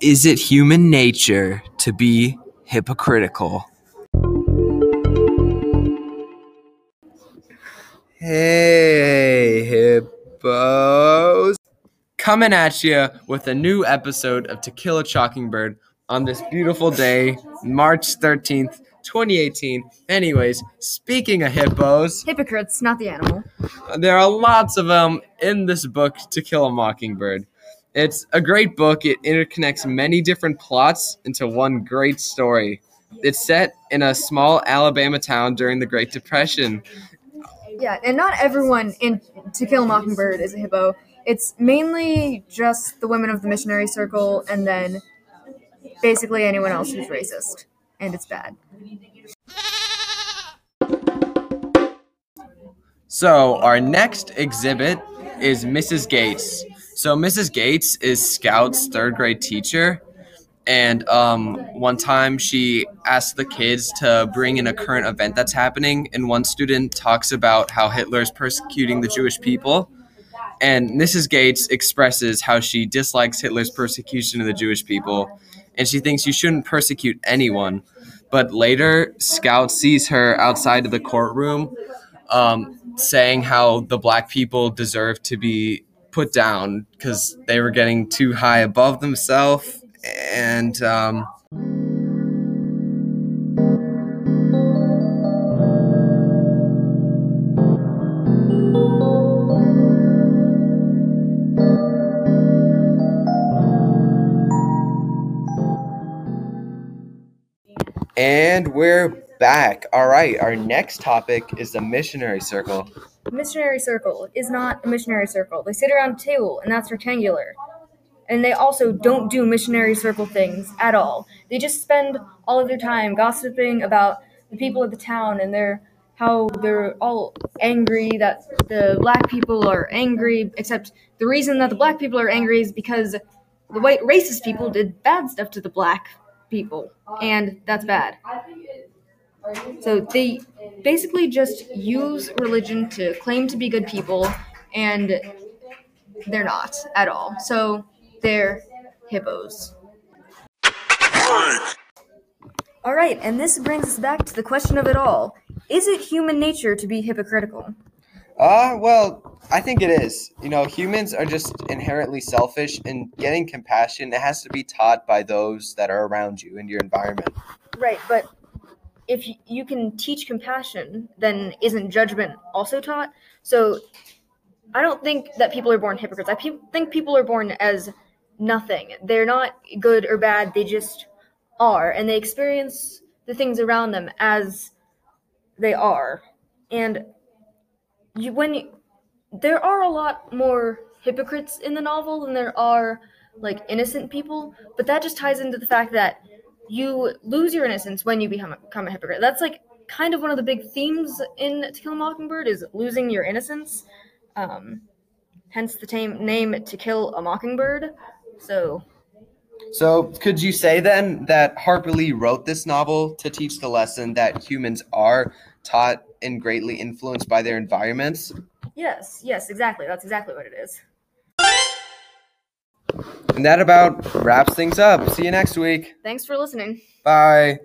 Is it human nature to be hypocritical? Hey, hippos. Coming at you with a new episode of To Kill a Chalkingbird on this beautiful day, March 13th, 2018. Anyways, speaking of hippos, Hypocrites, not the animal. there are lots of them in this book, To Kill a Mockingbird. It's a great book. It interconnects many different plots into one great story. It's set in a small Alabama town during the Great Depression. Yeah, and not everyone in To Kill a Mockingbird is a hippo. It's mainly just the women of the missionary circle and then basically anyone else who's racist. And it's bad. So, our next exhibit is Mrs. Gates. So, Mrs. Gates is Scout's third grade teacher. And um, one time she asked the kids to bring in a current event that's happening. And one student talks about how Hitler is persecuting the Jewish people. And Mrs. Gates expresses how she dislikes Hitler's persecution of the Jewish people. And she thinks you shouldn't persecute anyone. But later, Scout sees her outside of the courtroom um, saying how the black people deserve to be put down because they were getting too high above themselves and um, and we're back. All right our next topic is the missionary circle Missionary circle is not a missionary circle. They sit around a table and that's rectangular. And they also don't do missionary circle things at all. They just spend all of their time gossiping about the people of the town and their how they're all angry that the black people are angry, except the reason that the black people are angry is because the white racist people did bad stuff to the black people. And that's bad. So they basically just use religion to claim to be good people, and they're not at all. So they're hippos. All right, and this brings us back to the question of it all: Is it human nature to be hypocritical? Uh, well, I think it is. You know, humans are just inherently selfish, and getting compassion it has to be taught by those that are around you in your environment. Right, but if you can teach compassion, then isn't judgment also taught? So I don't think that people are born hypocrites. I pe- think people are born as nothing. They're not good or bad, they just are. And they experience the things around them as they are. And you, when you, there are a lot more hypocrites in the novel than there are like innocent people, but that just ties into the fact that you lose your innocence when you become a, become a hypocrite. That's like kind of one of the big themes in To Kill a Mockingbird is losing your innocence. Um, hence the tam- name To Kill a Mockingbird. So So, could you say then that Harper Lee wrote this novel to teach the lesson that humans are taught and greatly influenced by their environments? yes, yes, exactly. That's exactly what it is. And that about wraps things up. See you next week. Thanks for listening. Bye.